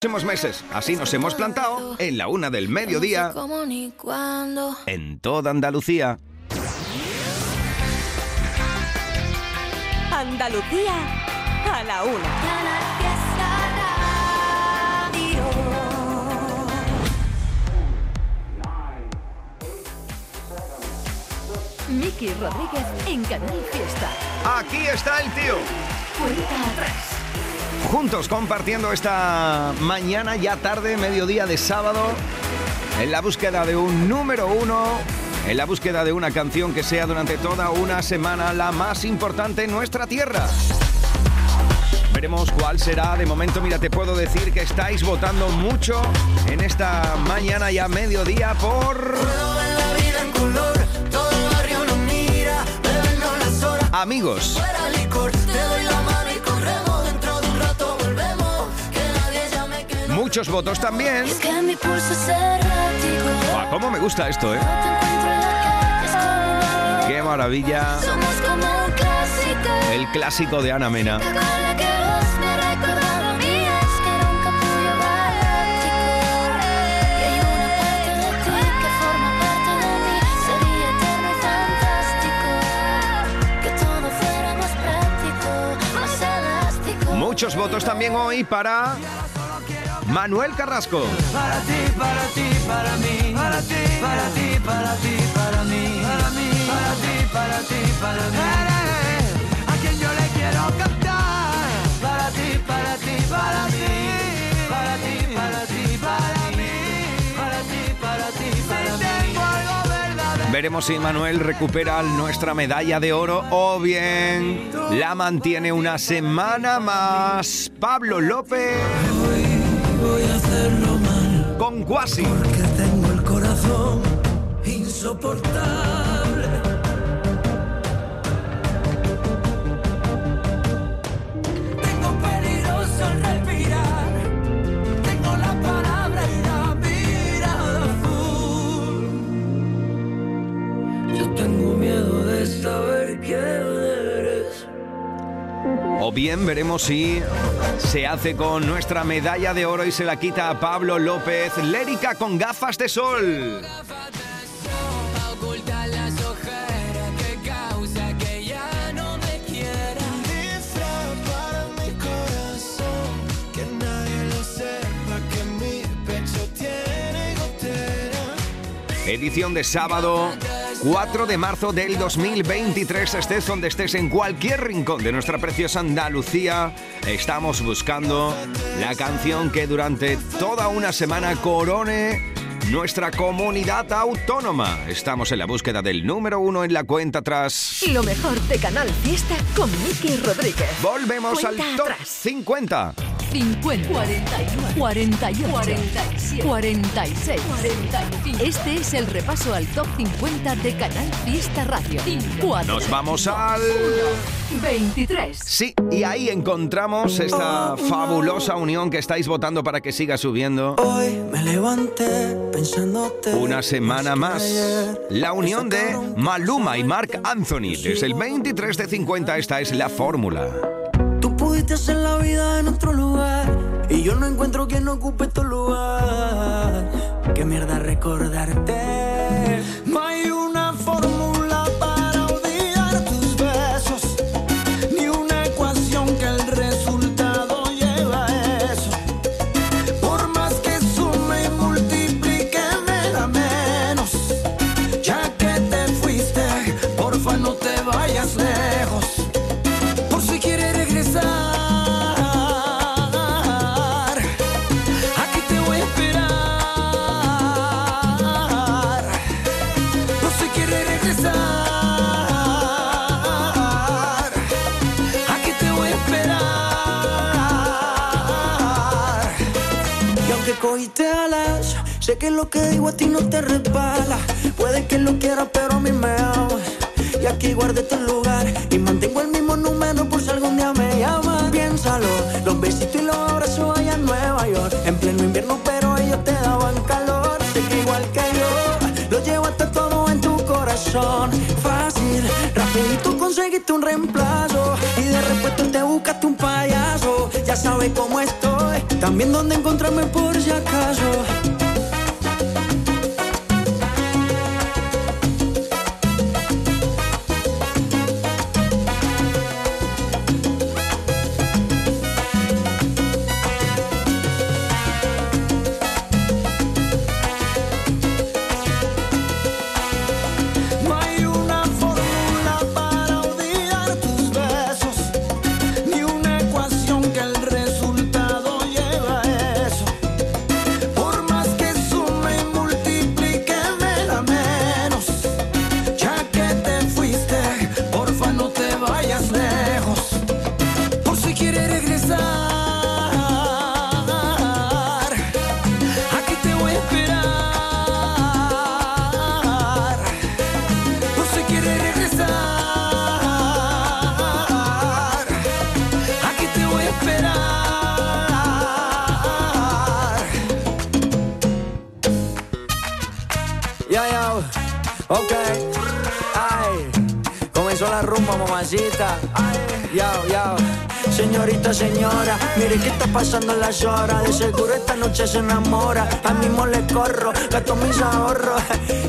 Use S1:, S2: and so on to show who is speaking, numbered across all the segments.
S1: próximos meses. Así nos hemos plantado en la una del mediodía en toda Andalucía.
S2: Andalucía a la una.
S3: Miki Rodríguez en Canal Fiesta.
S1: Aquí está el tío.
S3: Cuenta atrás.
S1: Juntos compartiendo esta mañana, ya tarde, mediodía de sábado, en la búsqueda de un número uno, en la búsqueda de una canción que sea durante toda una semana la más importante en nuestra tierra. Veremos cuál será. De momento, mira, te puedo decir que estáis votando mucho en esta mañana ya mediodía por... Amigos. Muchos votos también. Buah, ¿Cómo me gusta esto, eh? Qué maravilla. El clásico de Ana Mena. Muchos votos también hoy para Manuel Carrasco.
S4: Para ti, para ti, para mí. Para ti, para ti, para ti, para mí. Para mí, para ti, para ti, para mí. Eres a quien yo le quiero cantar. Para ti, para ti, para mí. Para ti, para ti, para mí. Para ti, para ti, para mí. Tengo algo verdadero.
S1: Veremos si Manuel recupera nuestra medalla de oro o bien la mantiene una semana más. Pablo López
S4: Voy a hacerlo mal.
S1: con Quasi.
S4: Que tengo el corazón insoportable.
S1: O bien veremos si se hace con nuestra medalla de oro y se la quita a Pablo López. Lérica con gafas de sol. Edición de sábado 4 de marzo del 2023. Estés donde estés, en cualquier rincón de nuestra preciosa Andalucía, estamos buscando la canción que durante toda una semana corone nuestra comunidad autónoma. Estamos en la búsqueda del número uno en la cuenta atrás.
S3: Lo mejor de Canal Fiesta con Miki Rodríguez.
S1: Volvemos
S3: Cuenta
S1: al top
S3: atrás.
S1: 50.
S3: 50, 41, 48, 47, 46, 45. Este es el repaso al top 50 de Canal Fiesta Radio. 4,
S1: Nos vamos al...
S3: 23.
S1: Sí, y ahí encontramos esta fabulosa unión que estáis votando para que siga subiendo.
S4: Hoy me levanté pensándote.
S1: Una semana más. La unión de Maluma y Mark Anthony. Desde el 23 de 50 esta es la fórmula.
S4: Pudiste hacer la vida en otro lugar y yo no encuentro quien ocupe tu lugar. Qué mierda recordarte. No sé que lo que digo a ti no te resbala. Puede que lo quieras, pero a mí me amas. Y aquí guardé tu lugar y mantengo el mismo número por si algún día me llamas. Piénsalo, los besitos y los abrazos allá en Nueva York. En pleno invierno, pero ellos te daban calor. Sé que igual que yo, lo llevaste todo en tu corazón. Fácil, rapidito conseguiste un reemplazo. Y de repente te buscaste un payaso. Ya sabes cómo estoy. también dónde encontrarme por si acaso. Señorita, señora, mire qué está pasando las horas. De seguro esta noche se enamora. A mismo le corro, gasto mis ahorros.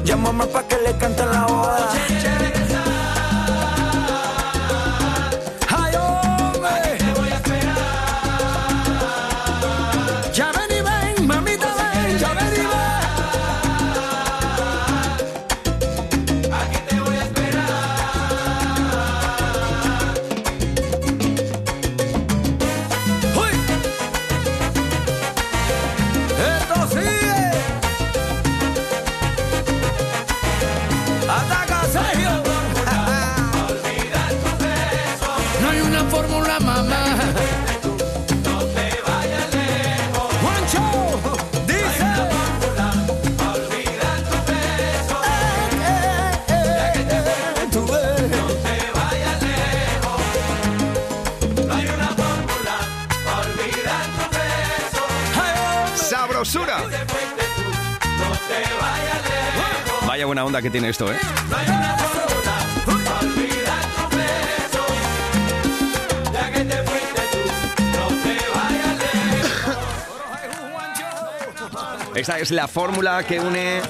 S4: Llámame pa' que le cante la boda.
S1: Onda que tiene esto, ¿eh? Esta es la fórmula que une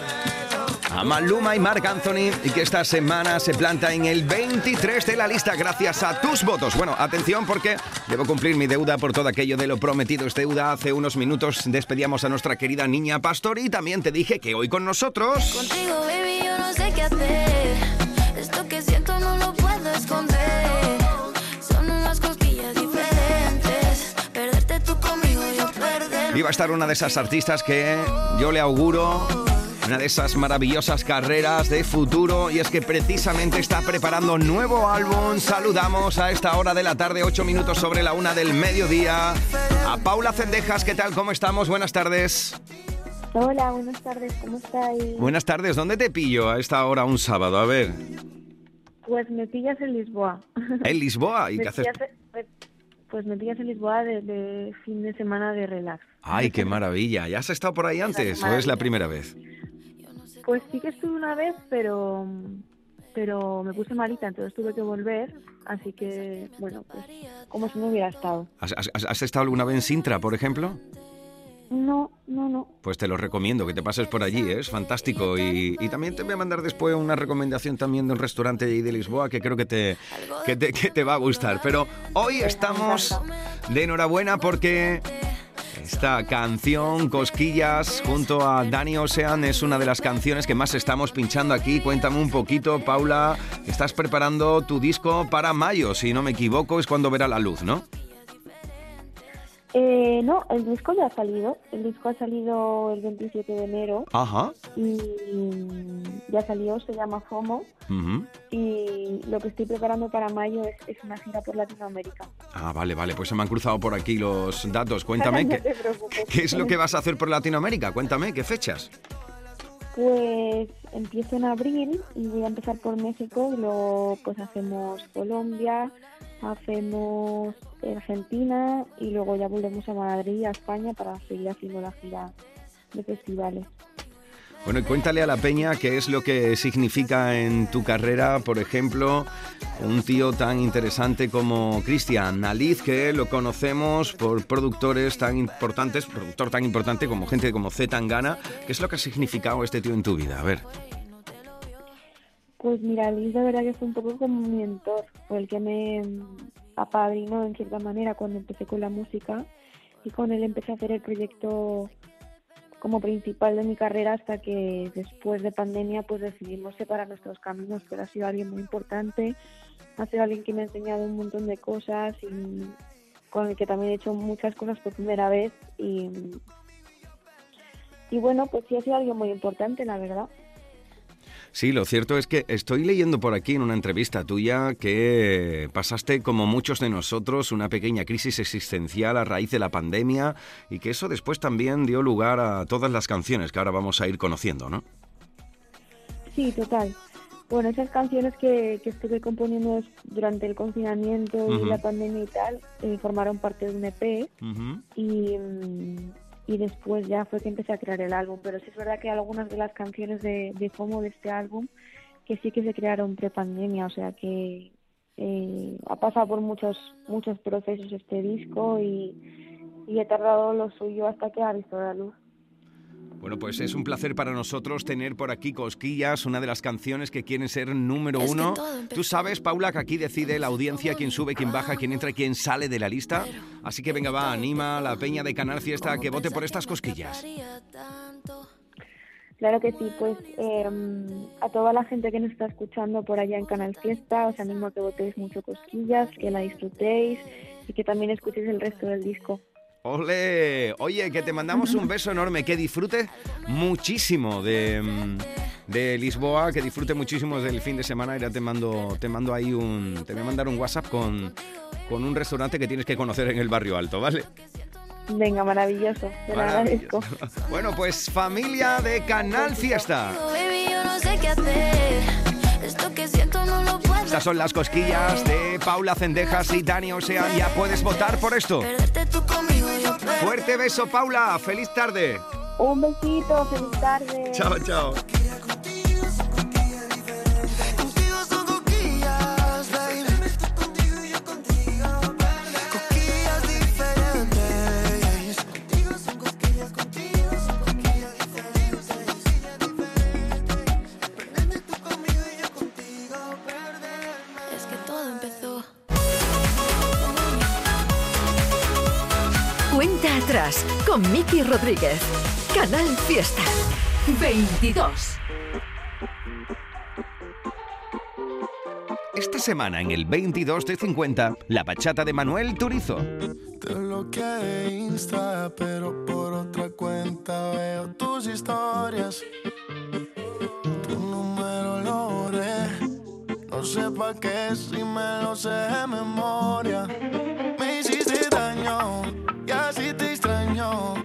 S1: a Maluma y Marc Anthony y que esta semana se planta en el 23 de la lista gracias a tus votos. Bueno, atención porque debo cumplir mi deuda por todo aquello de lo prometido es deuda. Hace unos minutos despedíamos a nuestra querida niña Pastor y también te dije que hoy con nosotros...
S5: Contigo, yo no sé qué hacer. Esto que siento no lo puedo esconder. Son unas cosquillas diferentes. Perderte tú conmigo, yo perder.
S1: Iba a estar una de esas artistas que yo le auguro una de esas maravillosas carreras de futuro y es que precisamente está preparando nuevo álbum. Saludamos a esta hora de la tarde, 8 minutos sobre la una del mediodía, a Paula Cendejas. ¿Qué tal? ¿Cómo estamos? Buenas tardes.
S6: Hola, buenas tardes, ¿cómo estáis?
S1: Buenas tardes. ¿Dónde te pillo a esta hora un sábado? A ver,
S6: Pues me pillas en Lisboa.
S1: en Lisboa. ¿Y
S6: Me
S1: qué haces?
S6: pillas- me- Pues me pillas en Lisboa de, de fin de semana de relax.
S1: Ay, qué maravilla. ¿Ya has estado por ahí antes o es la primera vez?
S6: Pues sí que estuve una vez, pero pero me puse malita, entonces tuve que volver, así que, bueno, pues como si no hubiera estado.
S1: ¿Has, has- has estado alguna vez en Sintra, por ejemplo?
S6: No, no, no.
S1: Pues te lo recomiendo, que te pases por allí, ¿eh? es fantástico. Y, también te voy a mandar después una recomendación también de un restaurante de Lisboa que creo que te, que te, que te va a gustar. Pero hoy estamos de enhorabuena porque esta canción, Cosquillas, junto a Dani Ocean, es una de las canciones que más estamos pinchando aquí. Cuéntame un poquito, Paula, estás preparando tu disco para mayo, si no me equivoco, es cuando verá la luz, ¿no?
S6: Eh, no, el disco ya ha salido. El disco ha salido el 27 de enero
S1: Ajá.
S6: y ya salió, se llama FOMO. Y lo que estoy preparando para mayo es, es una gira por Latinoamérica.
S1: Ah, vale, vale, pues se me han cruzado por aquí los datos. Cuéntame,
S6: no
S1: ¿qué, qué es lo que vas a hacer por Latinoamérica? Cuéntame, ¿qué fechas?
S6: Pues empiezo en abril y voy a empezar por México y luego pues hacemos Colombia, hacemos Argentina y luego ya volvemos a Madrid, a España para seguir haciendo la gira de festivales.
S1: Bueno, y cuéntale a la peña qué es lo que significa en tu carrera, por ejemplo, un tío tan interesante como Cristian Naliz, que lo conocemos por productores tan importantes, productor tan importante como gente como Z Tangana. ¿Qué es lo que ha significado este tío en tu vida? A ver.
S6: Pues mira, Liz de verdad que fue un poco como mi mentor, fue el que me apadrinó en cierta manera cuando empecé con la música y con él empecé a hacer el proyecto como principal de mi carrera hasta que después de pandemia pues decidimos separar nuestros caminos, pero ha sido alguien muy importante, ha sido alguien que me ha enseñado un montón de cosas y con el que también he hecho muchas cosas por primera vez y, y bueno, pues sí ha sido alguien muy importante, la verdad.
S1: Sí, lo cierto es que estoy leyendo por aquí en una entrevista tuya que pasaste, como muchos de nosotros, una pequeña crisis existencial a raíz de la pandemia y que eso después también dio lugar a todas las canciones que ahora vamos a ir conociendo, ¿no?
S6: Sí, total. Bueno, esas canciones que, que estuve componiendo durante el confinamiento y la pandemia y tal, eh, formaron parte de un EP y, mm, y después ya fue que empecé a crear el álbum. Pero sí es verdad que algunas de las canciones de, de FOMO de este álbum que sí que se crearon pre-pandemia, o sea que eh, ha pasado por muchos muchos procesos este disco y, y he tardado lo suyo hasta que ha visto la luz.
S1: Bueno, pues es un placer para nosotros tener por aquí Cosquillas, una de las canciones que quieren ser número uno. Tú sabes, Paula, que aquí decide la audiencia quién sube, quién baja, quién entra y quién sale de la lista. Así que venga, va, anima a la peña de Canal Fiesta a que vote por estas cosquillas.
S6: Claro que sí, pues eh, a toda la gente que nos está escuchando por allá en Canal Fiesta, os animo a que votéis mucho cosquillas, que la disfrutéis y que también escuchéis el resto del disco.
S1: ¡Ole! Oye, que te mandamos un beso enorme, que disfrutes muchísimo de, mm, de Lisboa, que disfrute muchísimo del fin de semana. Ya te mando, te mando ahí un. Te voy a mandar un WhatsApp con, con un restaurante que tienes que conocer en el barrio alto, ¿vale?
S6: Venga, maravilloso, te lo agradezco.
S1: Bueno, pues familia de Canal Fiesta. Estas son las cosquillas de Paula Cendejas y Dani Ocean. Ya puedes votar por esto. Fuerte beso, Paula. Feliz tarde.
S6: Un besito, feliz tarde.
S1: Chao, chao.
S3: Atrás con Miki Rodríguez. Canal Fiesta. 22.
S1: Esta semana en el 22 de 50, la bachata de Manuel Turizo.
S7: Te bloqueé Insta, pero por otra cuenta veo tus historias. Tu número lo borré. No sé pa' qué si me lo sé de memoria. Me hiciste daño know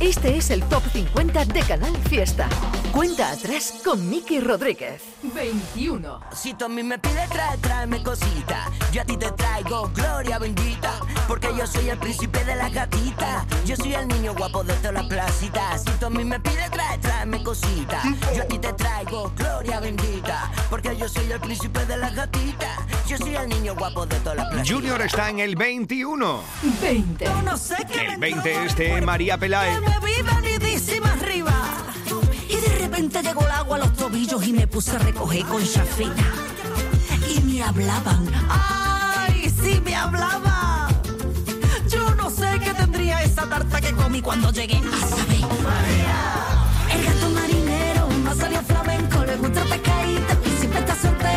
S3: Este es el Top 50 de Canal Fiesta. Cuenta atrás con Miki Rodríguez. 21.
S8: Si tú a mí me pides trae, tráeme cosita. Yo a ti te traigo gloria bendita. Porque yo soy el príncipe de la gatita. Yo soy el niño guapo de todas las placitas. Si tú a mí me pides trae, tráeme cosita. Yo a ti te traigo gloria bendita. Porque yo soy el príncipe de la gatita. Yo soy el niño guapo de todas las placitas.
S1: Junior está en el 21.
S3: 20.
S9: No sé qué
S1: El
S9: me
S1: 20
S9: entró,
S1: este María Peláez.
S9: Me vi venidísima arriba. Y de repente llegó el agua a los tobillos y me puse a recoger con chafina. Y me hablaban. ¡Ay, sí me hablaban! Yo no sé qué tendría esa tarta que comí cuando llegué a saber. El gato marinero no salió flamenco, le gusta pescadito y siempre está soltero.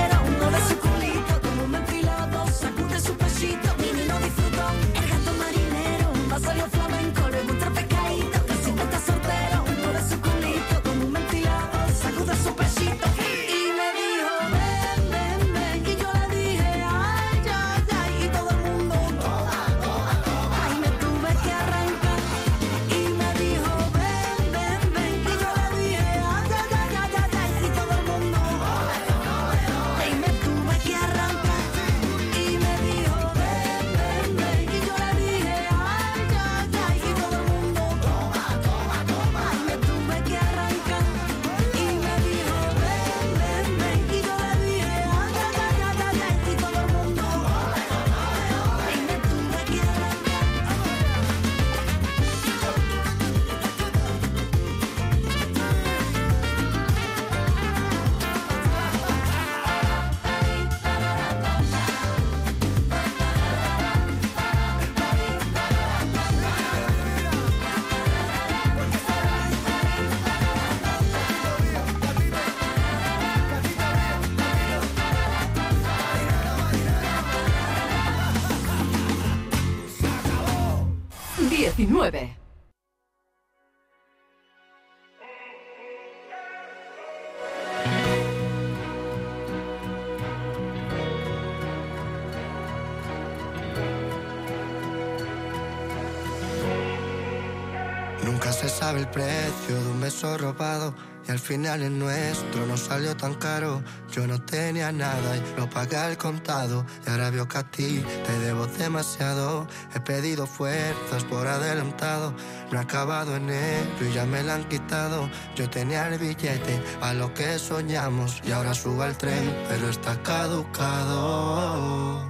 S10: Precio de un beso robado y al final el nuestro no salió tan caro. Yo no tenía nada y lo pagué al contado y ahora veo que a ti te debo demasiado. He pedido fuerzas por adelantado, no he acabado enero y ya me la han quitado. Yo tenía el billete a lo que soñamos y ahora subo al tren pero está caducado.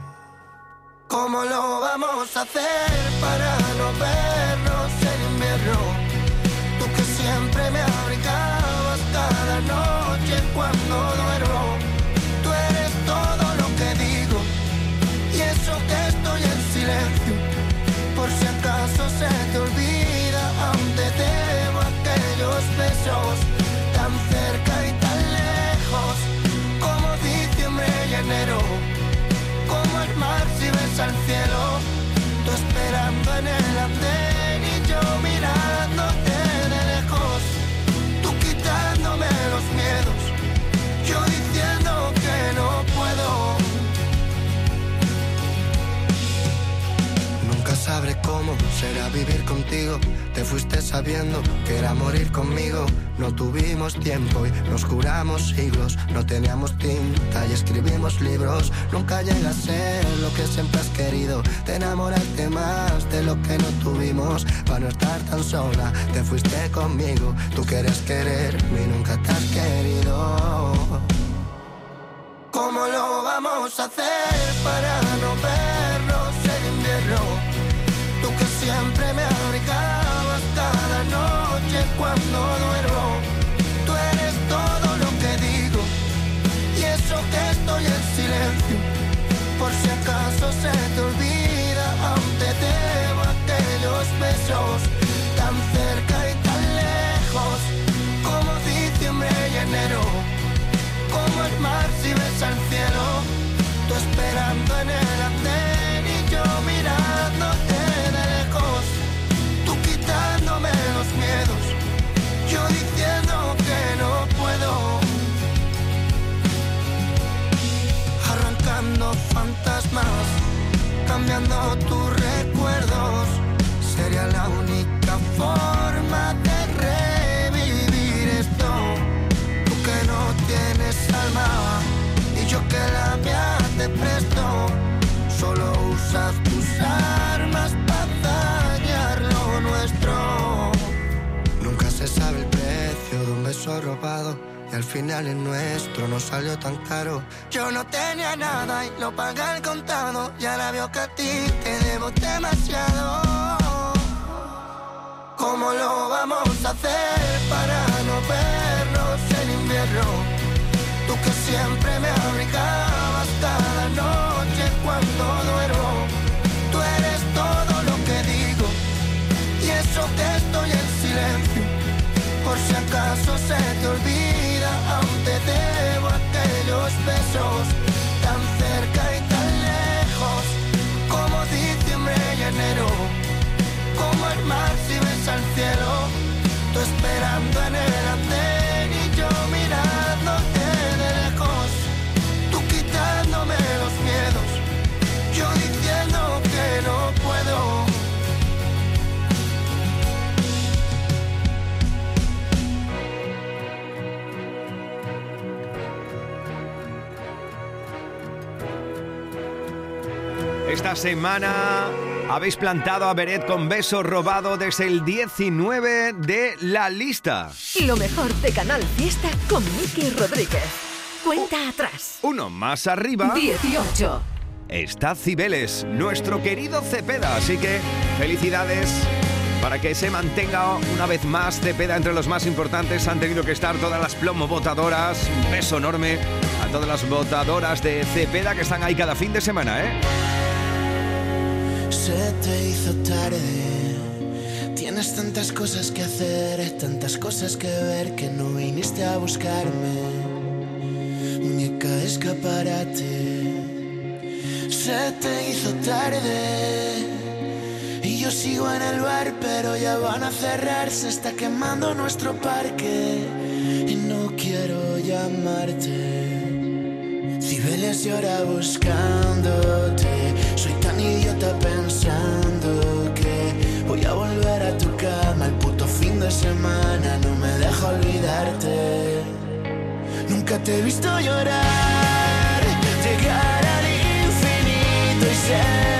S10: ¿Cómo lo vamos a hacer para no vernos al cielo, tú esperando en el andén Te fuiste sabiendo que era morir conmigo. No tuvimos tiempo y nos juramos siglos. No teníamos tinta y escribimos libros. Nunca llega a ser lo que siempre has querido. Te enamoraste más de lo que no tuvimos. Para no estar tan sola, te fuiste conmigo. Tú quieres quererme y nunca te has querido. ¿Cómo lo vamos a hacer para que siempre me abrigabas cada noche cuando duermo. Tú eres todo lo que digo y eso que estoy en silencio. Por si acaso se te olvida, aún te debo aquellos besos tan cerca y tan lejos como diciembre y enero como el mar si ves al cielo, tú esperando en el andén y yo mirándote buscando fantasmas, cambiando tus recuerdos. Sería la única forma de revivir esto. Tú que no tienes alma y yo que la mía te presto. Solo usas tus armas para dañar lo nuestro.
S11: Nunca se sabe el precio de un beso robado y al final el nuestro no salió tan caro. Yo no tenía nada y lo pagué al contado. Y ahora veo que a ti te debo demasiado. ¿Cómo lo vamos a hacer para no vernos en invierno? Tú que siempre me abrigabas cada noche cuando duermo. Tú eres todo lo que digo y eso que estoy en silencio. Por si acaso se te olvida, te debo aquellos besos tan cerca y tan lejos como diciembre y enero. Como el mar si ves al cielo, tú esperando en el andén y yo mirándote
S1: Esta semana habéis plantado a Beret con beso robado desde el 19 de la lista.
S3: Lo mejor de Canal Fiesta con Miki Rodríguez. Cuenta atrás.
S1: Uno más arriba
S3: 18.
S1: está Cibeles, nuestro querido Cepeda. Así que felicidades para que se mantenga una vez más Cepeda entre los más importantes. Han tenido que estar todas las plomo votadoras. Un beso enorme a todas las votadoras de Cepeda que están ahí cada fin de semana, ¿eh?
S11: Se te hizo tarde. Tienes tantas cosas que hacer, tantas cosas que ver que no viniste a buscarme. Muñeca de escaparate. Se te hizo tarde. Y yo sigo en el bar, pero ya van a cerrar. Se está quemando nuestro parque. Y no quiero llamarte. Cibeles llora buscándote. Soy tan idiota pensando que voy a volver a tu cama el puto fin de semana. No me deja olvidarte. Nunca te he visto llorar, llegar al infinito y ser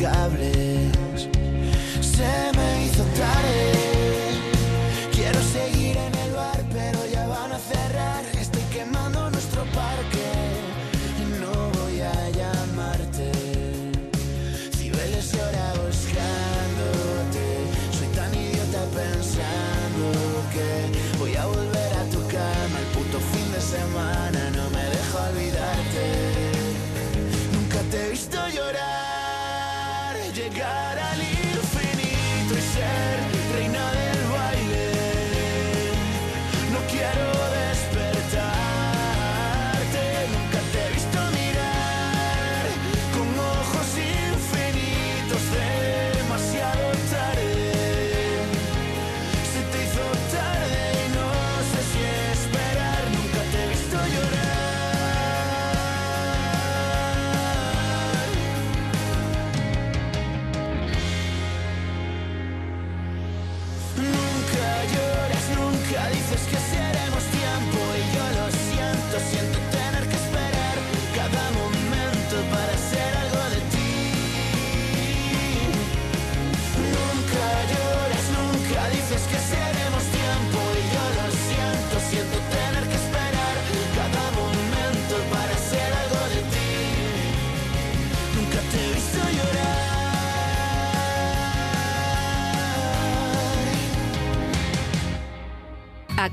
S11: todos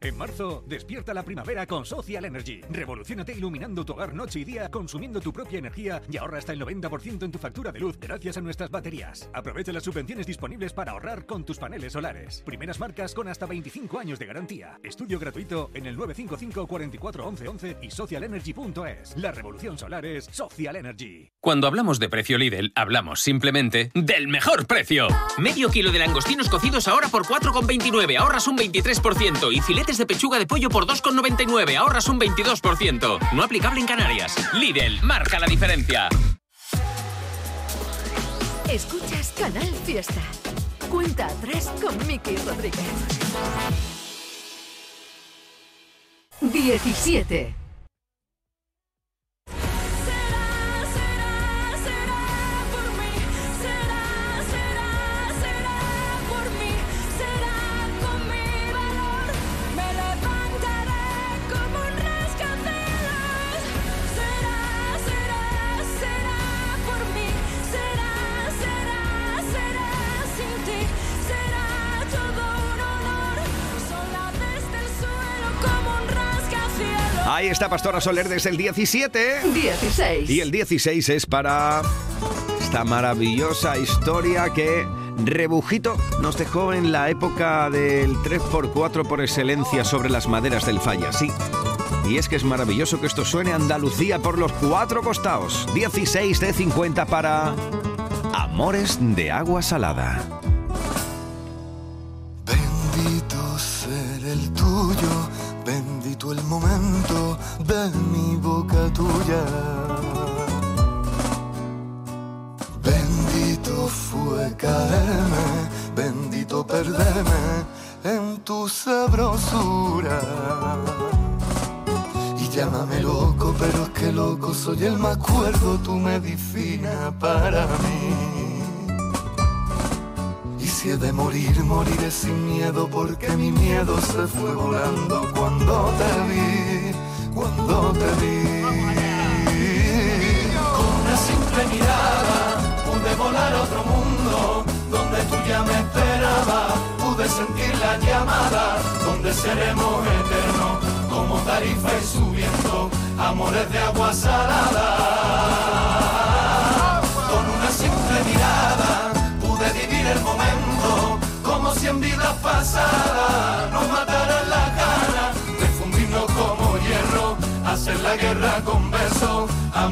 S12: En marzo, despierta la primavera con Social Energy. Revolucionate iluminando tu hogar noche y día, consumiendo tu propia energía y ahorra hasta el 90% en tu factura de luz gracias a nuestras baterías. Aprovecha las subvenciones disponibles para ahorrar con tus paneles solares. Primeras marcas con hasta 25 años de garantía. Estudio gratuito en el 955 44 11 11 y socialenergy.es. La revolución solar es Social Energy.
S13: Cuando hablamos de precio Lidl, hablamos simplemente del mejor precio.
S14: Medio kilo de langostinos cocidos ahora por 4,29, ahorras un 23% y de pechuga de pollo por 2,99, ahorras un 22%. No aplicable en Canarias. Lidl, marca la diferencia.
S5: Escuchas Canal Fiesta. Cuenta atrás con Miki Rodríguez. 17.
S1: Está Pastora Soler desde el 17.
S5: 16.
S1: Y el 16 es para esta maravillosa historia que Rebujito nos dejó en la época del 3x4 por excelencia sobre las maderas del falla, sí. Y es que es maravilloso que esto suene Andalucía por los cuatro costados. 16 de 50 para Amores de Agua Salada.
S15: El momento de mi boca tuya. Bendito fue caerme, bendito perderme en tu sabrosura. Y llámame loco, pero es que loco soy el más cuerdo, tu medicina para mí. He de morir, moriré sin miedo, porque mi miedo se fue volando cuando te vi, cuando te vi. Con una simple mirada pude volar a otro mundo, donde tú ya me esperabas, pude sentir la llamada, donde seremos eternos, como tarifa y subiendo, amores de agua salada.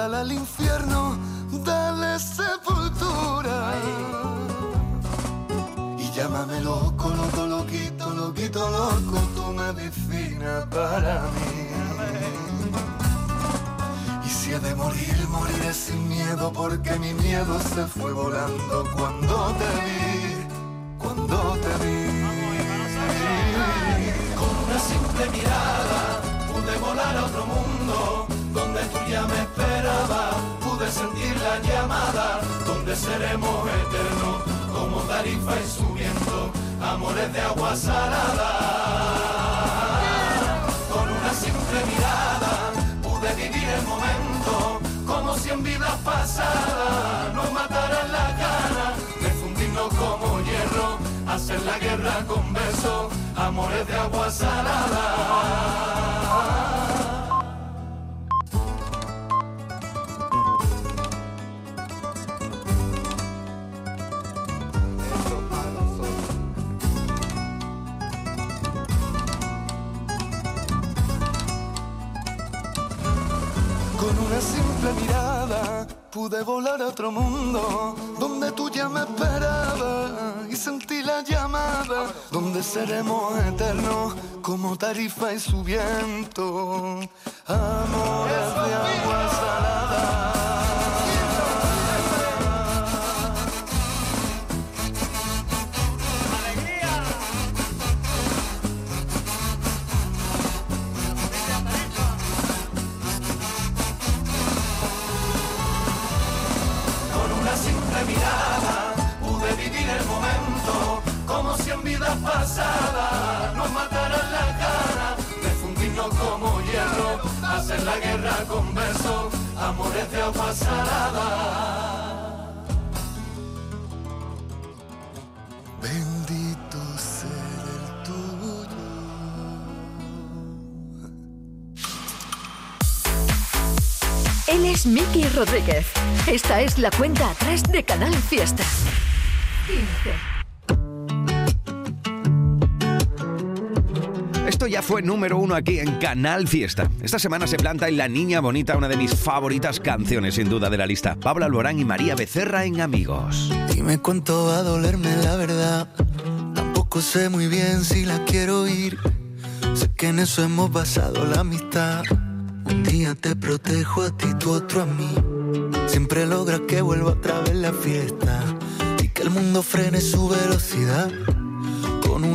S15: mándala al infierno, dale sepultura. Y llámame loco, loco, loquito, loquito, loco, tu medicina para mí. Y si he de morir, moriré sin miedo, porque mi miedo se fue volando cuando te vi, cuando te vi. Con una simple mirada pude volar a otro mundo, donde tú ya me sentir la llamada, donde seremos eternos, como tarifa y subiendo, amores de agua salada. Con una simple mirada pude vivir el momento como si en vidas pasadas nos mataran la gana de fundirnos como hierro, hacer la guerra con besos, amores de agua salada. Pude volar a otro mundo donde tú ya me esperabas y sentí la llamada donde seremos eternos como tarifa y su viento. Amores de agua
S11: pasadas nos mataran la cara, de fundirnos como hierro, hacer la guerra con besos, amores de pasarada.
S15: Bendito ser el tuyo.
S3: Él es Miki Rodríguez. Esta es la cuenta atrás de Canal Fiesta. 15.
S1: Ya fue número uno aquí en Canal Fiesta. Esta semana se planta en La Niña Bonita, una de mis favoritas canciones sin duda de la lista. Pablo Alborán y María Becerra en Amigos.
S16: Dime cuánto va a dolerme la verdad. Tampoco sé muy bien si la quiero oír. Sé que en eso hemos basado la amistad. Un día te protejo a ti, tú otro a mí. Siempre logras que vuelva otra vez la fiesta. Y que el mundo frene su velocidad.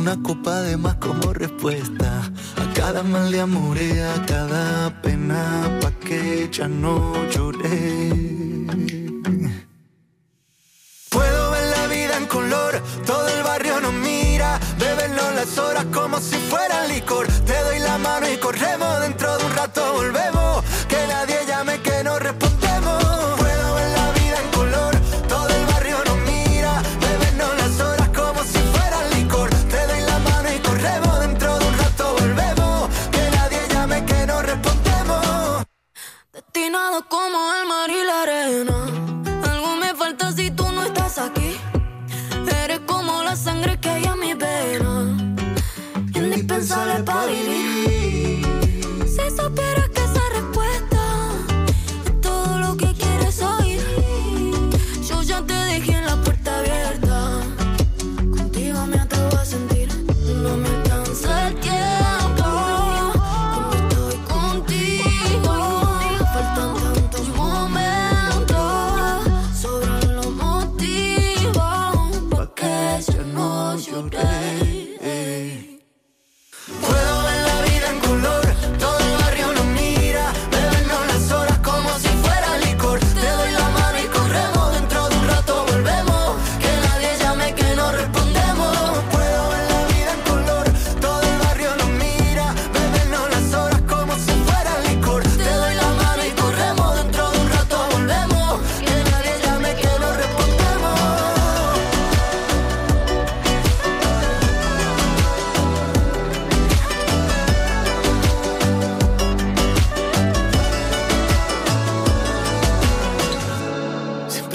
S16: Una copa de más como respuesta. A cada mal de amor y a cada pena. Pa' que ya no lloré. Puedo ver la vida en color, todo el barrio nos mira, bebernos las horas como si fuera licor. Te doy la mano y corremos, dentro de un rato volvemos, que nadie llame que no respondemos.
S5: Destinado como el mar y la arena.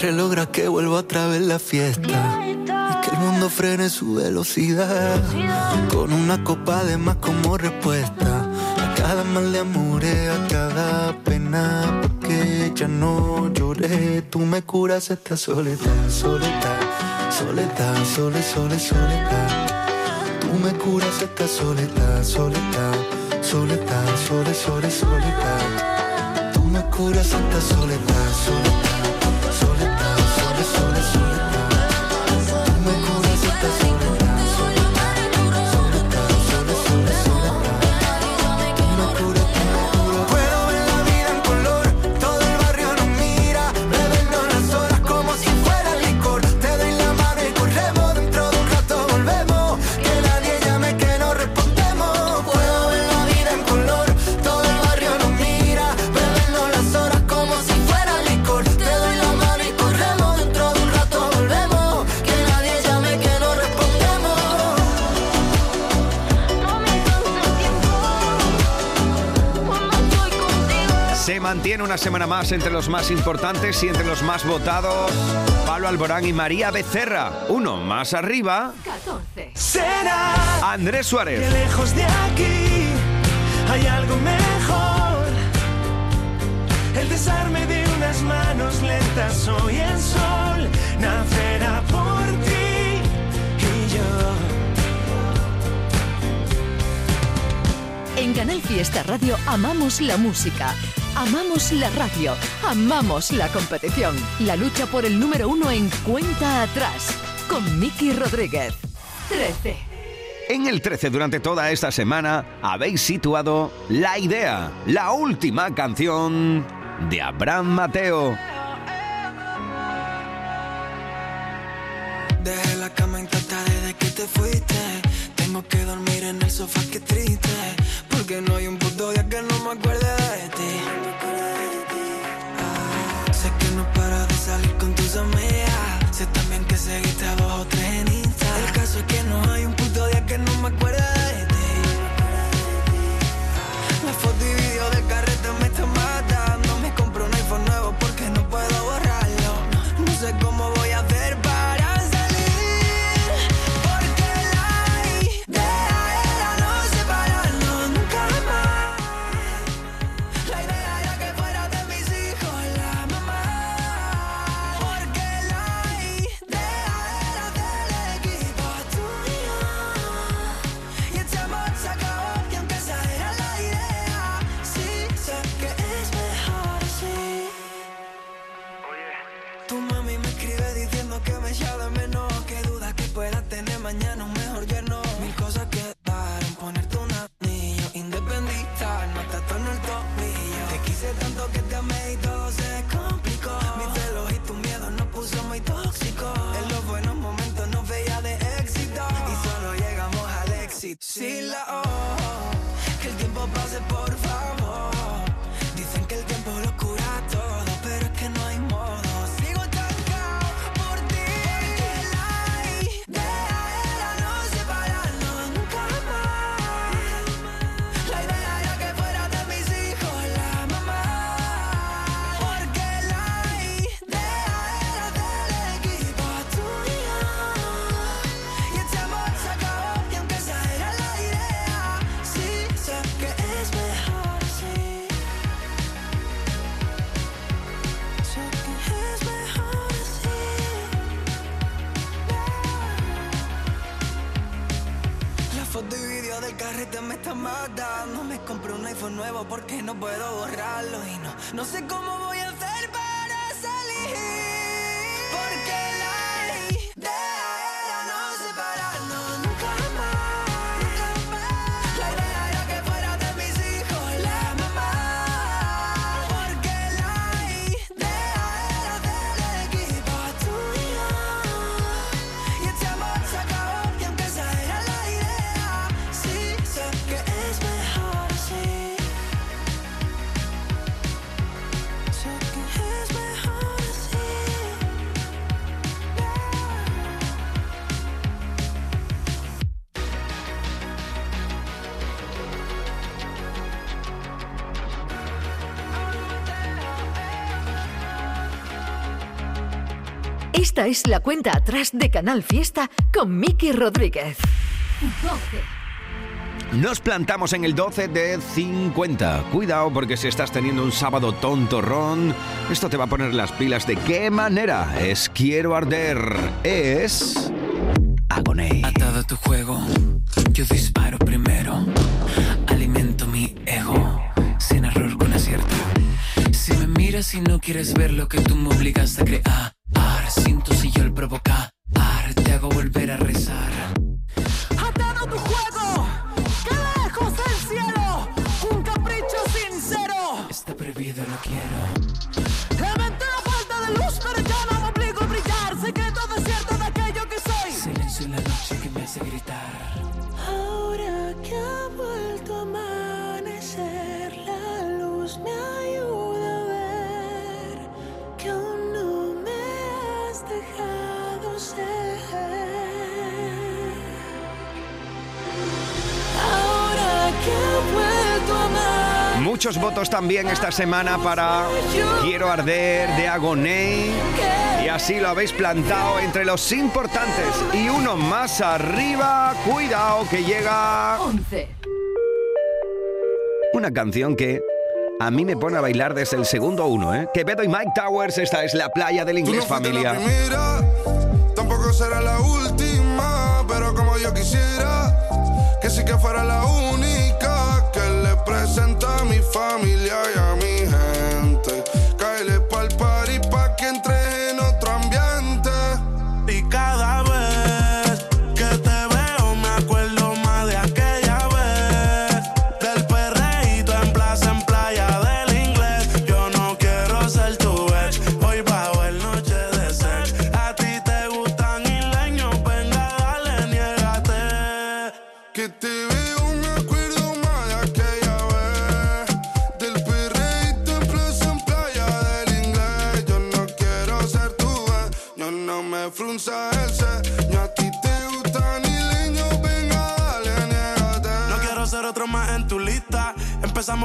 S16: Logra que vuelva otra vez la fiesta y que el mundo frene su velocidad con una copa de más como respuesta a cada mal de amores, a cada pena porque ya no lloré. Tú me curas esta soledad, soledad, soledad, sole, sole, soledad. Tú me curas esta soledad, soledad, soledad, sole, sole, soledad. Tú me curas esta soledad, soledad,
S1: mantiene una semana más entre los más importantes y entre los más votados. Pablo Alborán y María Becerra. Uno más arriba.
S3: 14.
S11: Será
S1: Andrés Suárez.
S11: que lejos de aquí hay algo mejor. El desarme de unas manos lentas hoy el sol nacerá por ti y yo.
S3: En Canal Fiesta Radio amamos la música, amamos la radio, amamos la competición. La lucha por el número uno en cuenta atrás con Miki Rodríguez. 13.
S1: En el 13 durante toda esta semana habéis situado La Idea, la última canción de Abraham Mateo.
S4: Dejé la cama intacta desde que te fuiste. Tengo que dormir en el sofá, que triste. Porque no hay un puto día que no me acuerde de ti. Ah, sé que no paras de salir con tus amigas. Sé también que seguiste a dos o tres en Insta. El caso es que no hay un puto día que no me acuerde de ti. Puedo borrarlo y no, no sé cómo
S3: Esta es la cuenta atrás de Canal Fiesta con Miki Rodríguez. 12.
S1: Nos plantamos en el 12 de 50. Cuidado porque si estás teniendo un sábado tontorrón, esto te va a poner las pilas de qué manera. Es Quiero Arder. Es... Agoney.
S17: Atado a tu juego, yo disparo primero. Alimento mi ego, sin error con acierto. Si me miras y no quieres ver lo que tú me obligaste a crear, provocar, te hago volver a rezar.
S18: Atado tu juego, que lejos del cielo, un capricho sincero.
S17: Está prohibido, lo quiero.
S1: También esta semana para Quiero Arder de Agoney. Y así lo habéis plantado entre los importantes. Y uno más arriba, cuidado que llega...
S3: 11.
S1: Una canción que a mí me pone a bailar desde el segundo uno, ¿eh? Quevedo y Mike Towers, esta es la playa del inglés familia.
S10: Mira, tampoco será la última, pero como yo quisiera que sí que fuera la única 60 mi familia
S19: ya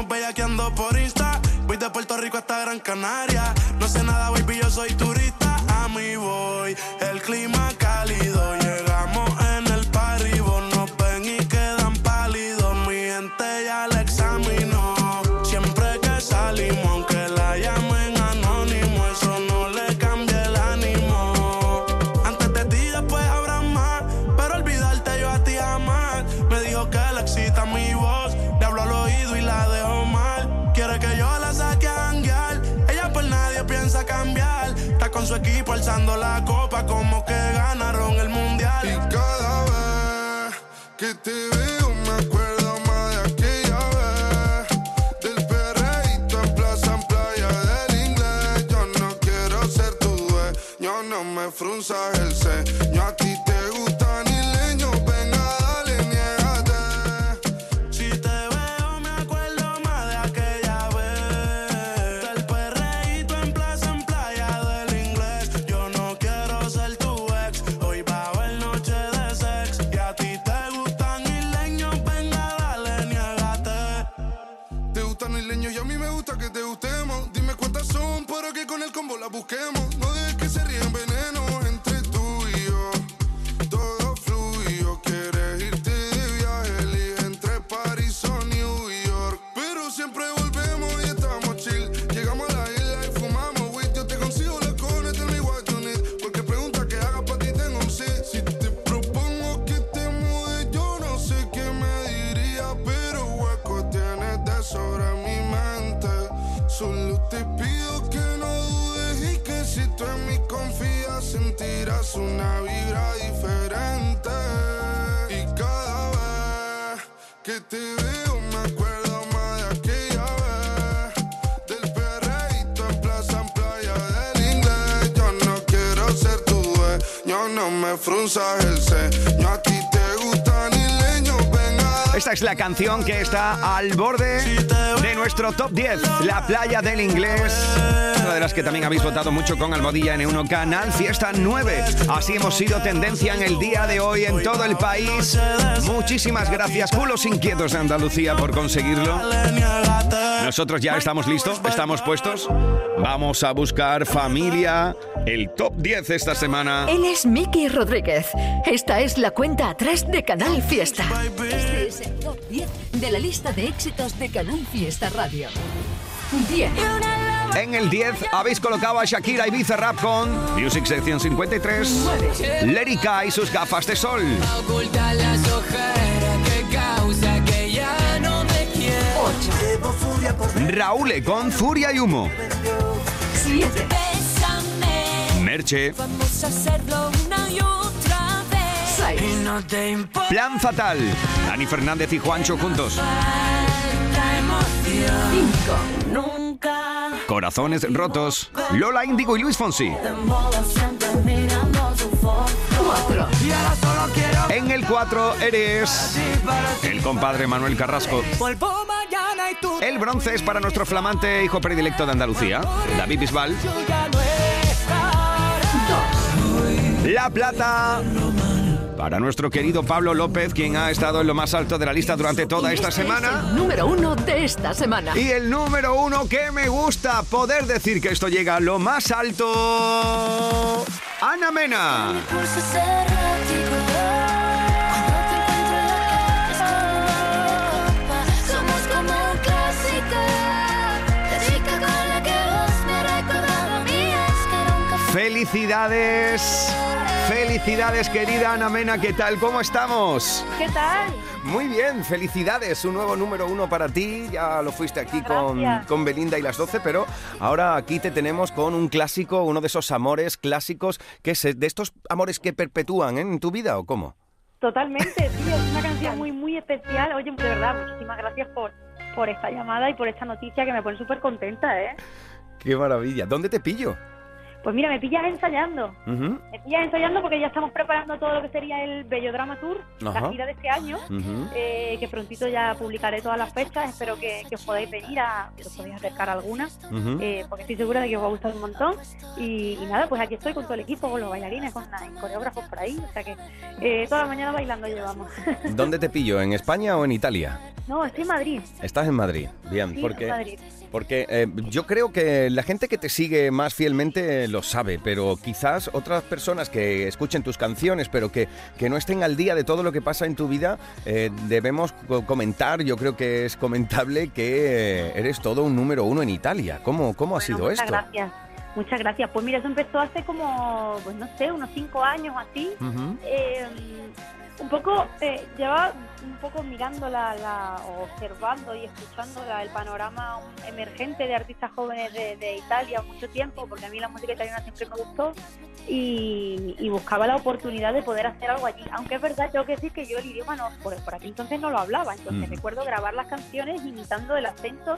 S19: Bellaqueando por Insta. Voy de Puerto Rico hasta Gran Canaria. No sé nada, baby, yo soy turista. Que
S10: te veo me acuerdo más de aquella vez. Del perreíto en plaza, en playa del inglés. Yo no quiero ser tu dueño, no me frunzas el ceño
S1: Esta es la canción que está al borde de nuestro top 10, La Playa del Inglés. Una de las que también habéis votado mucho con Almohadilla N1 Canal Fiesta 9. Así hemos sido tendencia en el día de hoy en todo el país. Muchísimas gracias, culos inquietos de Andalucía, por conseguirlo. Nosotros ya estamos listos, estamos puestos. Vamos a buscar familia, el top 10 esta semana.
S3: Él es Miki Rodríguez. Esta es la cuenta atrás de Canal Fiesta. De la lista de éxitos de Canal Fiesta Radio. 10.
S1: En el 10 habéis colocado a Shakira y Bizarrap con Music Sección 53, Lérica y sus gafas de sol.
S18: Oculta las ojeras que causa que ya no me quiere.
S1: Raúl con Furia y Humo.
S3: 7.
S18: Bésame.
S1: Merche,
S18: Vamos a hacerlo una y otra
S1: Plan Fatal. Dani Fernández y Juancho juntos.
S18: la emoción.
S3: 5.
S18: Nunca.
S1: Corazones rotos. Lola Índigo y Luis Fonsi.
S18: Te modo siempre mirando su foto.
S3: 4.
S18: Y ahora solo quiero
S1: En el 4 eres el compadre Manuel Carrasco. El bronce es para nuestro flamante hijo predilecto de Andalucía, David Bisbal.
S18: ya no estarás.
S1: La plata para nuestro querido Pablo López, quien ha estado en lo más alto de la lista durante toda esta
S3: Este es
S1: semana.
S3: el número uno de esta semana.
S1: Y el número uno que me gusta poder decir que esto llega a lo más alto. Ana Mena. Felicidades. Felicidades, querida Ana Mena. ¿Qué tal? ¿Cómo estamos?
S6: ¿Qué tal?
S1: Muy bien, felicidades. Un nuevo número uno para ti. Ya lo fuiste aquí con, con Belinda y las 12, pero ahora aquí te tenemos con un clásico, uno de esos amores clásicos, que es de estos amores que perpetúan ¿eh? en tu vida o cómo?
S6: Totalmente, tío, es una canción muy, muy especial. Oye, de verdad, muchísimas gracias por, por esta llamada y por esta noticia que me pone súper contenta, ¿eh?
S1: Qué maravilla. ¿Dónde te pillo?
S20: Pues mira, me pillas ensayando.
S1: Ujú.
S20: Me pillas ensayando porque ya estamos preparando todo lo que sería el Bello Drama Tour, la gira de este año, eh, que prontito ya publicaré todas las fechas. Espero que, que os podáis venir a, que os podáis acercar a alguna,
S1: Ujú.
S20: eh, porque estoy segura de que os va a gustar un montón. Y, y nada, pues aquí estoy con todo el equipo, con los bailarines, con la- coreógrafos por ahí. O sea que eh, toda la mañana bailando llevamos.
S1: ¿Dónde te pillo? ¿En España o en Italia?
S20: no, estoy en Madrid.
S1: Estás en Madrid. Bien,
S20: Sí,
S1: porque
S20: en Madrid.
S1: Porque eh, yo creo que la gente que te sigue más fielmente lo sabe, pero quizás otras personas que escuchen tus canciones, pero que, que no estén al día de todo lo que pasa en tu vida, eh, debemos co- comentar, yo creo que es comentable que eres todo un número uno en Italia. ¿Cómo, cómo ha sido
S20: Muchas
S1: esto?
S20: gracias. Muchas gracias. Pues mira, eso empezó hace como, pues no sé, unos cinco años así. Eh, un poco, eh, llevaba un poco mirando la, la- observando y escuchando la- el panorama emergente de artistas jóvenes de, de Italia mucho tiempo, porque a mí la música italiana siempre me gustó y, y buscaba la oportunidad de poder hacer algo allí. Aunque es verdad, tengo que decir que yo el idioma no, por, por aquí entonces no lo hablaba, entonces
S1: Mm.
S20: recuerdo grabar las canciones imitando el acento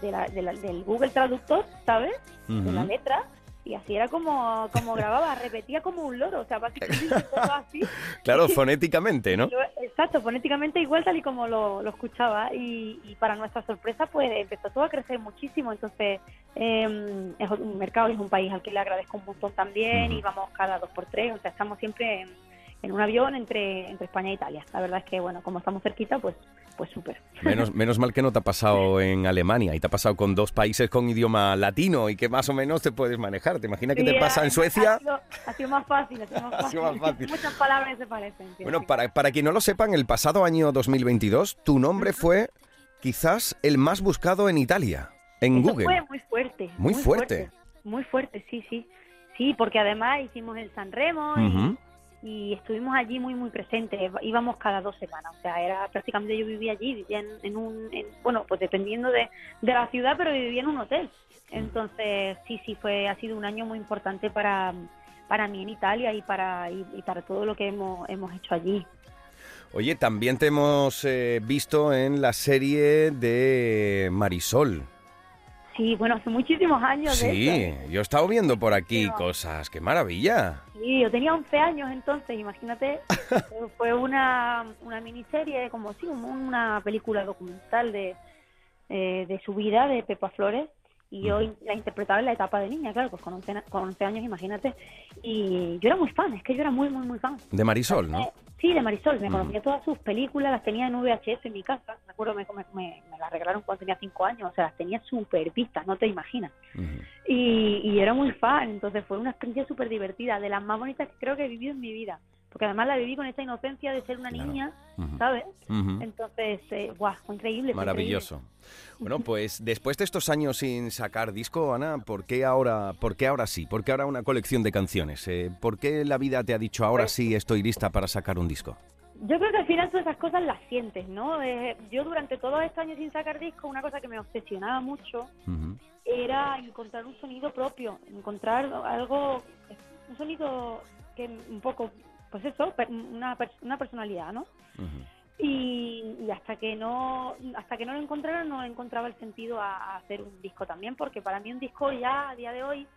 S20: de la- de la- del Google Traductor, ¿sabes? De la letra. Y así era como, como grababa, repetía como un loro, o sea, básicamente todo así.
S1: Claro, fonéticamente, ¿no?
S20: Exacto, fonéticamente igual tal y como lo, lo escuchaba y, y para nuestra sorpresa pues empezó todo a crecer muchísimo, entonces eh, es un mercado y es un país al que le agradezco un montón también y vamos cada dos por tres, o sea, estamos siempre en, en un avión entre, entre España e Italia. La verdad es que bueno, como estamos cerquita pues pues súper.
S1: Menos, menos mal que no te ha pasado en Alemania y te ha pasado con dos países con idioma latino y que más o menos te puedes manejar. ¿Te imaginas que
S20: Sí,
S1: te pasa en Suecia?
S20: Ha sido, ha sido más fácil, ha sido más
S1: Ha
S20: fácil.
S1: sido más fácil.
S20: Muchas palabras se parecen. sí.
S1: Bueno, para, para quien no lo sepan, el pasado año 2022 tu nombre fue quizás el más buscado en Italia, en
S20: Eso
S1: Google.
S20: fue muy fuerte.
S1: Muy fuerte.
S20: Muy fuerte, sí, sí. Sí, porque además hicimos el San Remo y, estuvimos allí muy, muy presentes. Íbamos cada dos semanas. O sea, era prácticamente yo vivía allí, vivía en, en un. en- bueno, pues dependiendo de, de la ciudad, pero vivía en un hotel. Entonces, sí, sí, fue ha sido un año muy importante para, para mí en Italia y para, y, y para todo lo que hemos, hemos hecho allí.
S1: Oye, también te hemos eh, visto en la serie de Marisol.
S20: Sí, bueno, hace muchísimos años. de
S1: Sí,
S20: eso.
S1: yo he estado viendo por aquí cosas. ¡Qué maravilla!
S20: Sí, yo tenía 11 años entonces, imagínate. eh, fue una, una miniserie, como sí, una película documental de, eh, de su vida, de Pepa Flores. Y yo la interpretaba en la etapa de niña, claro, pues con 11, na- con 11 años, imagínate. Y yo era muy fan, es que yo era muy, muy, muy fan.
S1: De Marisol, ¿no?
S20: Sí, de Marisol, me conocía todas sus películas, las tenía en VHS en mi casa. Me acuerdo, me, me, me- me las regalaron cuando tenía 5 años, o sea, las tenía súper vistas, no te imaginas. Y, y era muy fan, entonces fue una experiencia súper divertida, de las más bonitas que creo que he vivido en mi vida. Porque además la viví con esa inocencia de ser una niña, ¿sabes? Entonces, eh, guau, fue increíble.
S1: Maravilloso. Bueno, pues después de estos años sin sacar disco, Ana, ¿por qué ahora, por qué ahora sí? ¿Por qué ahora una colección de canciones? Eh, ¿Por qué la vida te ha dicho ahora
S20: Pues
S1: sí estoy lista para sacar un disco?
S20: Yo creo que al final todas esas cosas las sientes, ¿no? Eh, yo durante todos estos años sin sacar disco, una cosa que me obsesionaba mucho era encontrar un sonido propio, encontrar algo, un sonido que un poco, pues eso, una, una personalidad, ¿no? Y, y hasta que no hasta que no lo encontrara no encontraba el sentido a, a hacer un disco también porque para mí un disco ya a día de hoy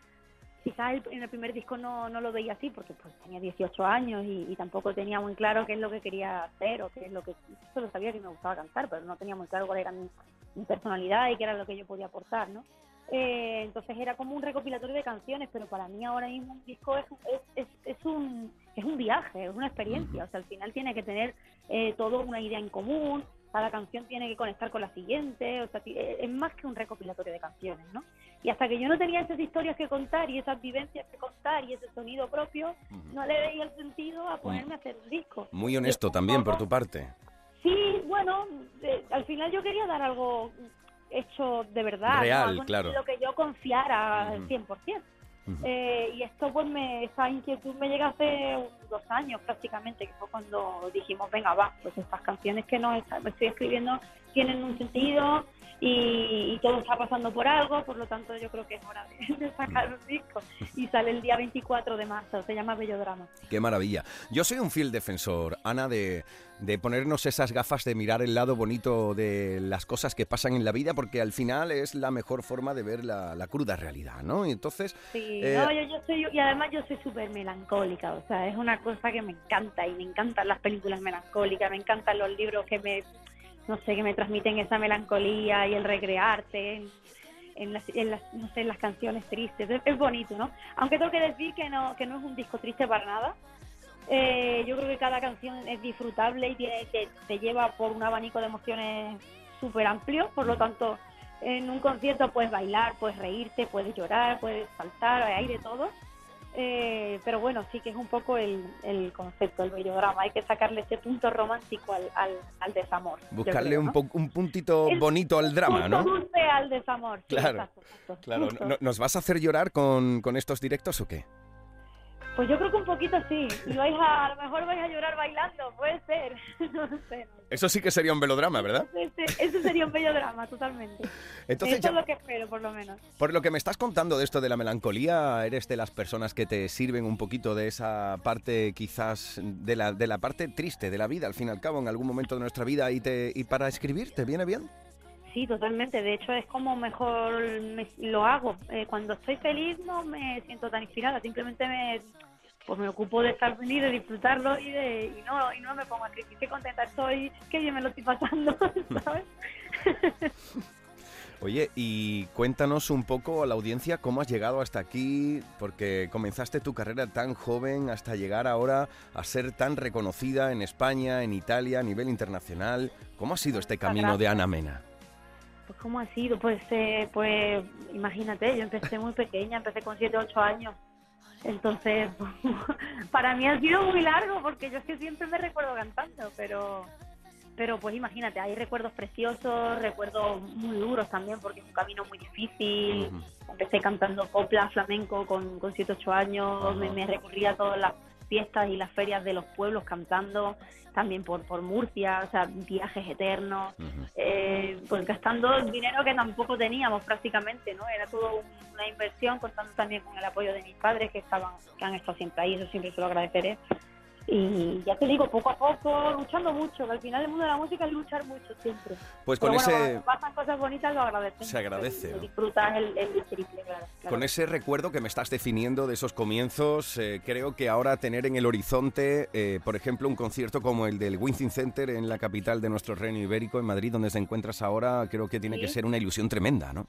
S20: quizás el- en el primer disco no, no lo veía así porque pues tenía 18 años y, y tampoco tenía muy claro qué es lo que quería hacer o qué es lo que solo sabía que me gustaba cantar pero no tenía muy claro cuál era mi, mi personalidad y qué era lo que yo podía aportar no Eh, entonces era como un recopilatorio de canciones pero para mí ahora mismo un disco es, es, es, es un es un viaje es una experiencia o sea al final tiene que tener eh, todo una idea en común cada canción tiene que conectar con la siguiente, o sea, eh, es más que un recopilatorio de canciones, ¿no? Y hasta que yo no tenía esas historias que contar y esas vivencias que contar y ese sonido propio, no le veía el sentido a ponerme a hacer un disco.
S1: Muy honesto también por tu parte.
S20: Sí, bueno, eh, al final yo quería dar algo hecho de verdad, ¿no?
S1: Real,
S20: en lo que yo confiara al
S1: Ujú.
S20: 100%. Eh, y esto pues me, esa inquietud me llega hace dos años prácticamente, que fue cuando dijimos, venga, va, pues estas canciones que no estoy escribiendo tienen un sentido y, y todo está pasando por algo, por lo tanto yo creo que es hora de, de sacar un disco. Y sale el día 24 de marzo, se llama Bello Drama.
S1: Qué maravilla. Yo soy un fiel defensor, Ana, de, de ponernos esas gafas de mirar el lado bonito de las cosas que pasan en la vida, porque al final es la mejor forma de ver la, la cruda realidad, ¿no? Y entonces...
S20: Sí,
S1: eh,
S20: no, yo, yo soy, y además yo soy súper melancólica, o sea, es una cosa que me encanta y me encantan las películas melancólicas, me encantan los libros que me, no sé, que me transmiten esa melancolía y el recrearte en, las, en las, no sé, en las canciones tristes, es, es bonito, ¿no? Aunque tengo que decir que no, que no es un disco triste para nada, eh, yo creo que cada canción es disfrutable y tiene, te, te lleva por un abanico de emociones súper amplio, por lo tanto, en un concierto puedes bailar, puedes reírte, puedes llorar, puedes saltar, hay de todo. Eh, pero bueno, sí que es un poco el, el concepto, el bellodrama. Hay que sacarle ese punto romántico al, al, al desamor.
S1: buscarle
S20: creo,
S1: un,
S20: ¿no?
S1: un puntito
S20: El
S1: bonito al drama,
S20: Punto
S1: ¿no?
S20: dulce al desamor. sí,
S1: Claro,
S20: exacto, exacto,
S1: Claro,
S20: justo.
S1: ¿no- ¿nos vas a hacer llorar con, con estos directos o qué?
S20: Pues yo creo que un poquito sí. Y vais a, a lo mejor vais a llorar bailando, puede ser. no sé.
S1: Eso sí que sería un velodrama, ¿verdad?
S20: Ese sería un bello drama, totalmente.
S1: Entonces
S20: Eso
S1: ya-
S20: es lo que espero, por lo menos.
S1: Por lo que me estás contando de esto de la melancolía, eres de las personas que te sirven un poquito de esa parte quizás de la, de la parte triste de la vida, al fin y al cabo, en algún momento de nuestra vida y, te, y para escribir, ¿te viene bien?
S20: Sí, totalmente. De hecho, es como mejor me- lo hago. Eh, cuando estoy feliz no me siento tan inspirada. Simplemente me, pues me ocupo de estar feliz, de disfrutarlo y, de, y, no, y no me pongo a escribir. Qué contenta estoy, qué bien me lo estoy pasando, ¿sabes?
S1: Oye, y cuéntanos un poco a la audiencia cómo has llegado hasta aquí, porque comenzaste tu carrera tan joven hasta llegar ahora a ser tan reconocida en España, en Italia, a nivel internacional. ¿Cómo ha sido este camino de. Ana Mena?
S20: Pues ¿cómo ha sido? Pues, eh, pues imagínate, yo empecé muy pequeña, empecé con 7, 8 años. Entonces, para mí ha sido muy largo porque yo es que siempre me recuerdo cantando, pero pero pues imagínate, hay recuerdos preciosos, recuerdos muy duros también porque es un camino muy difícil. Empecé cantando copla, flamenco con, con 7, 8 años, me, me recorría todas las fiestas y las ferias de los pueblos cantando, también por, por Murcia, o sea, viajes eternos, eh, pues gastando dinero que tampoco teníamos prácticamente, ¿no? Era todo una inversión, contando también con el apoyo de mis padres que estaban, que han estado siempre ahí, eso siempre se lo agradeceré. Y ya te digo, poco a poco, luchando mucho, que al final el mundo de la música es luchar mucho siempre.
S1: Pues
S20: Pero
S1: con
S20: bueno,
S1: ese-
S20: cuando pasan cosas bonitas lo agradecemos.
S1: Se agradece, ¿no?
S20: disfrutas el, el triple, claro. claro.
S1: Con ese recuerdo que me estás definiendo de esos comienzos, eh, creo que ahora tener en el horizonte, eh, por ejemplo, un concierto como el del Wincing Center en la capital de nuestro reino ibérico, en Madrid, donde te encuentras ahora, creo que tiene
S20: Sí.
S1: que ser una ilusión tremenda, ¿no?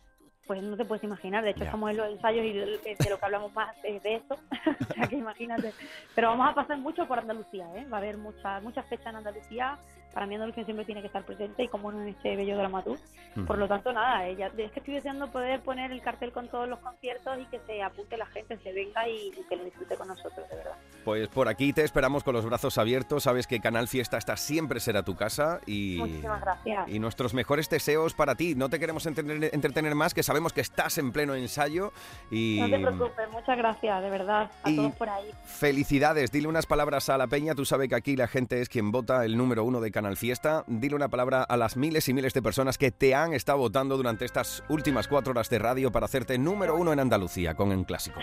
S20: Pues no te puedes imaginar, de hecho estamos en los ensayos y de, lo que hablamos más es de eso, o sea que imagínate. Pero vamos a pasar mucho por Andalucía, ¿eh? va a haber muchas muchas fechas en Andalucía, para mí Andalucía siempre tiene que estar presente y como no en este bello dramatur.
S1: Mm.
S20: Por lo tanto, nada, ella, es que estoy deseando poder poner el cartel con todos los conciertos y que se apunte la gente, se venga y, y que lo disfrute con nosotros, de verdad.
S1: Pues por aquí te esperamos con los brazos abiertos, sabes que Canal Fiesta esta siempre será tu casa y,
S20: Muchísimas gracias.
S1: y nuestros mejores deseos para ti. No te queremos entretener, entretener más, que sabemos que estás en pleno ensayo y...
S20: No te preocupes, muchas gracias, de verdad, a
S1: Y-
S20: todos por ahí.
S1: Felicidades, dile unas palabras a la peña, tú sabes que aquí la gente es quien vota el número uno de Canal Fiesta, dile una palabra a las miles y miles de personas que te han estado votando durante estas últimas cuatro horas de radio para hacerte número uno en Andalucía con un clásico.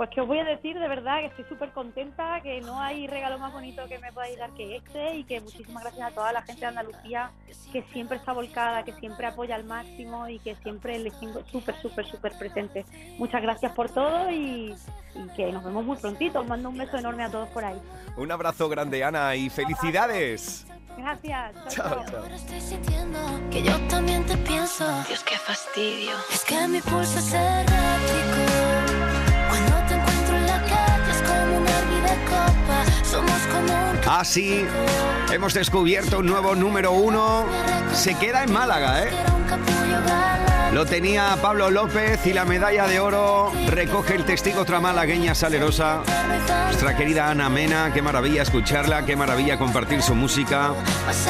S20: Pues que os voy a decir de verdad que estoy súper contenta, que no hay regalo más bonito que me podáis dar que este y que muchísimas gracias a toda la gente de Andalucía que siempre está volcada, que siempre apoya al máximo y que siempre les tengo súper, súper, súper presente. Muchas gracias por todo y, y que nos vemos muy prontito. Os mando un beso enorme a todos por ahí.
S1: Un abrazo grande, Ana, y felicidades.
S20: Gracias.
S1: Chao, chao.
S5: Estoy sintiendo que yo también te pienso. Dios, qué fastidio. Es que mi pulso es errático.
S1: Así hemos descubierto un nuevo número uno. Se queda en Málaga, ¿eh? Lo tenía Pablo López y la medalla de oro recoge el testigo otra malagueña salerosa. Nuestra querida Ana Mena, qué maravilla escucharla, qué maravilla compartir su música.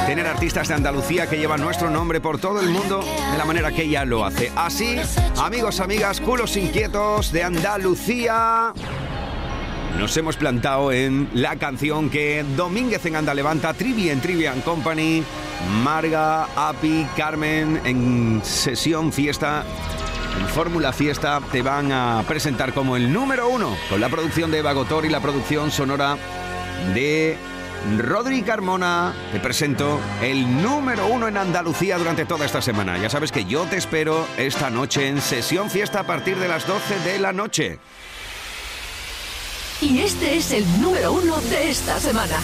S1: Tener artistas de Andalucía que llevan nuestro nombre por todo el mundo de la manera que ella lo hace. Así, amigos, amigas, culos inquietos de Andalucía. Nos hemos plantado en la canción que Domínguez en Anda Levanta, Trivi en Trivian Company, Marga, Api, Carmen en sesión fiesta. En Fórmula Fiesta te van a presentar como el número uno con la producción de Eva Gotor y la producción sonora de Rodri Carmona. Te presento el número uno en Andalucía durante toda esta semana. Ya sabes que yo te espero esta noche en sesión fiesta a partir de las 12 de la noche.
S3: Y este es el número uno de esta semana.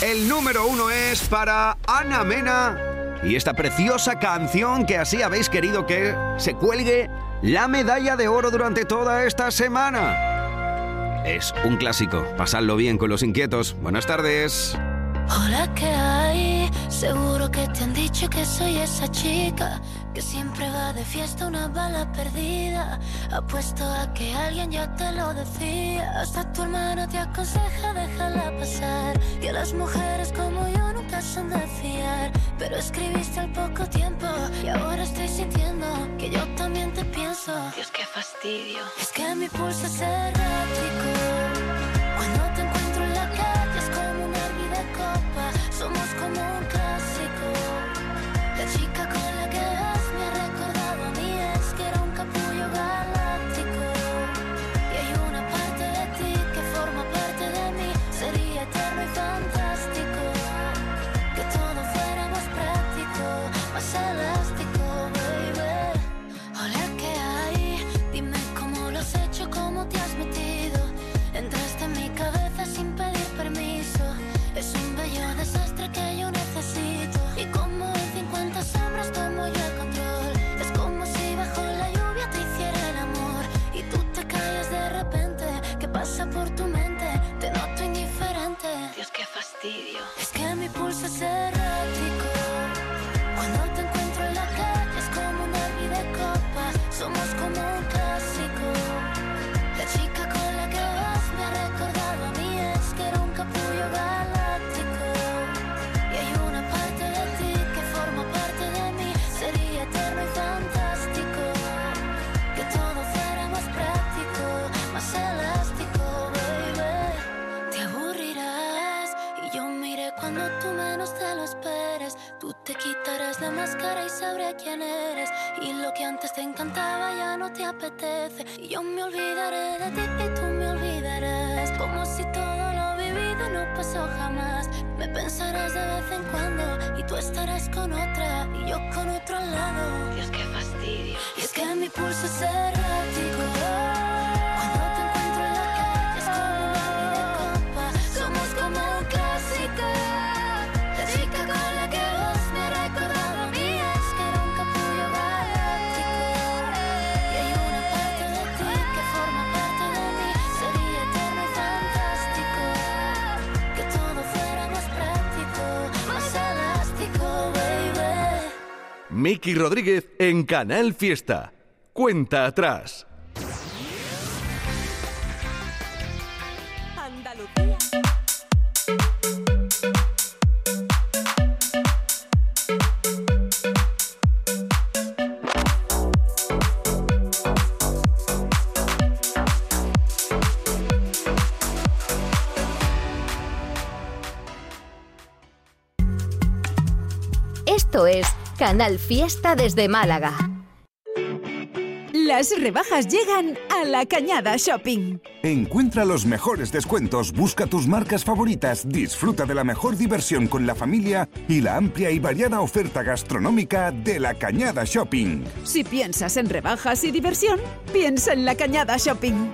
S1: El número uno es para Ana Mena y esta preciosa canción que así habéis querido que se cuelgue la medalla de oro durante toda esta semana. Es un clásico. Pasadlo bien con los inquietos. Buenas tardes.
S5: Hola, ¿qué hay? Seguro que te han dicho que soy esa chica que siempre va de fiesta una bala perdida. Apuesto a que alguien ya te lo decía. Hasta tu hermana te aconseja déjala pasar. Que las mujeres como yo nunca son de fiar. Pero escribiste al poco tiempo y ahora estoy sintiendo que yo también te pienso. Dios, qué fastidio. Es que mi pulso es errático. Somos como Es que mi pulso es errático. Cuando te encuentro en la calle es como un hervir de copa. Somos como un te quitarás la máscara y sabré quién eres. Y lo que antes te encantaba ya no te apetece. Y yo me olvidaré de ti y tú me olvidarás. Como si todo lo vivido no pasó jamás. Me pensarás de vez en cuando y tú estarás con otra y yo con otro al lado. Dios, qué fastidio. Y es que mi pulso es errático.
S21: Miki Rodríguez en Canal Fiesta. Cuenta atrás.
S3: Canal Fiesta desde Málaga.
S22: Las rebajas llegan a la Cañada Shopping.
S23: Encuentra los mejores descuentos, busca tus marcas favoritas, disfruta de la mejor diversión con la familia y la amplia y variada oferta gastronómica de la Cañada Shopping.
S22: Si piensas en rebajas y diversión, piensa en la Cañada Shopping.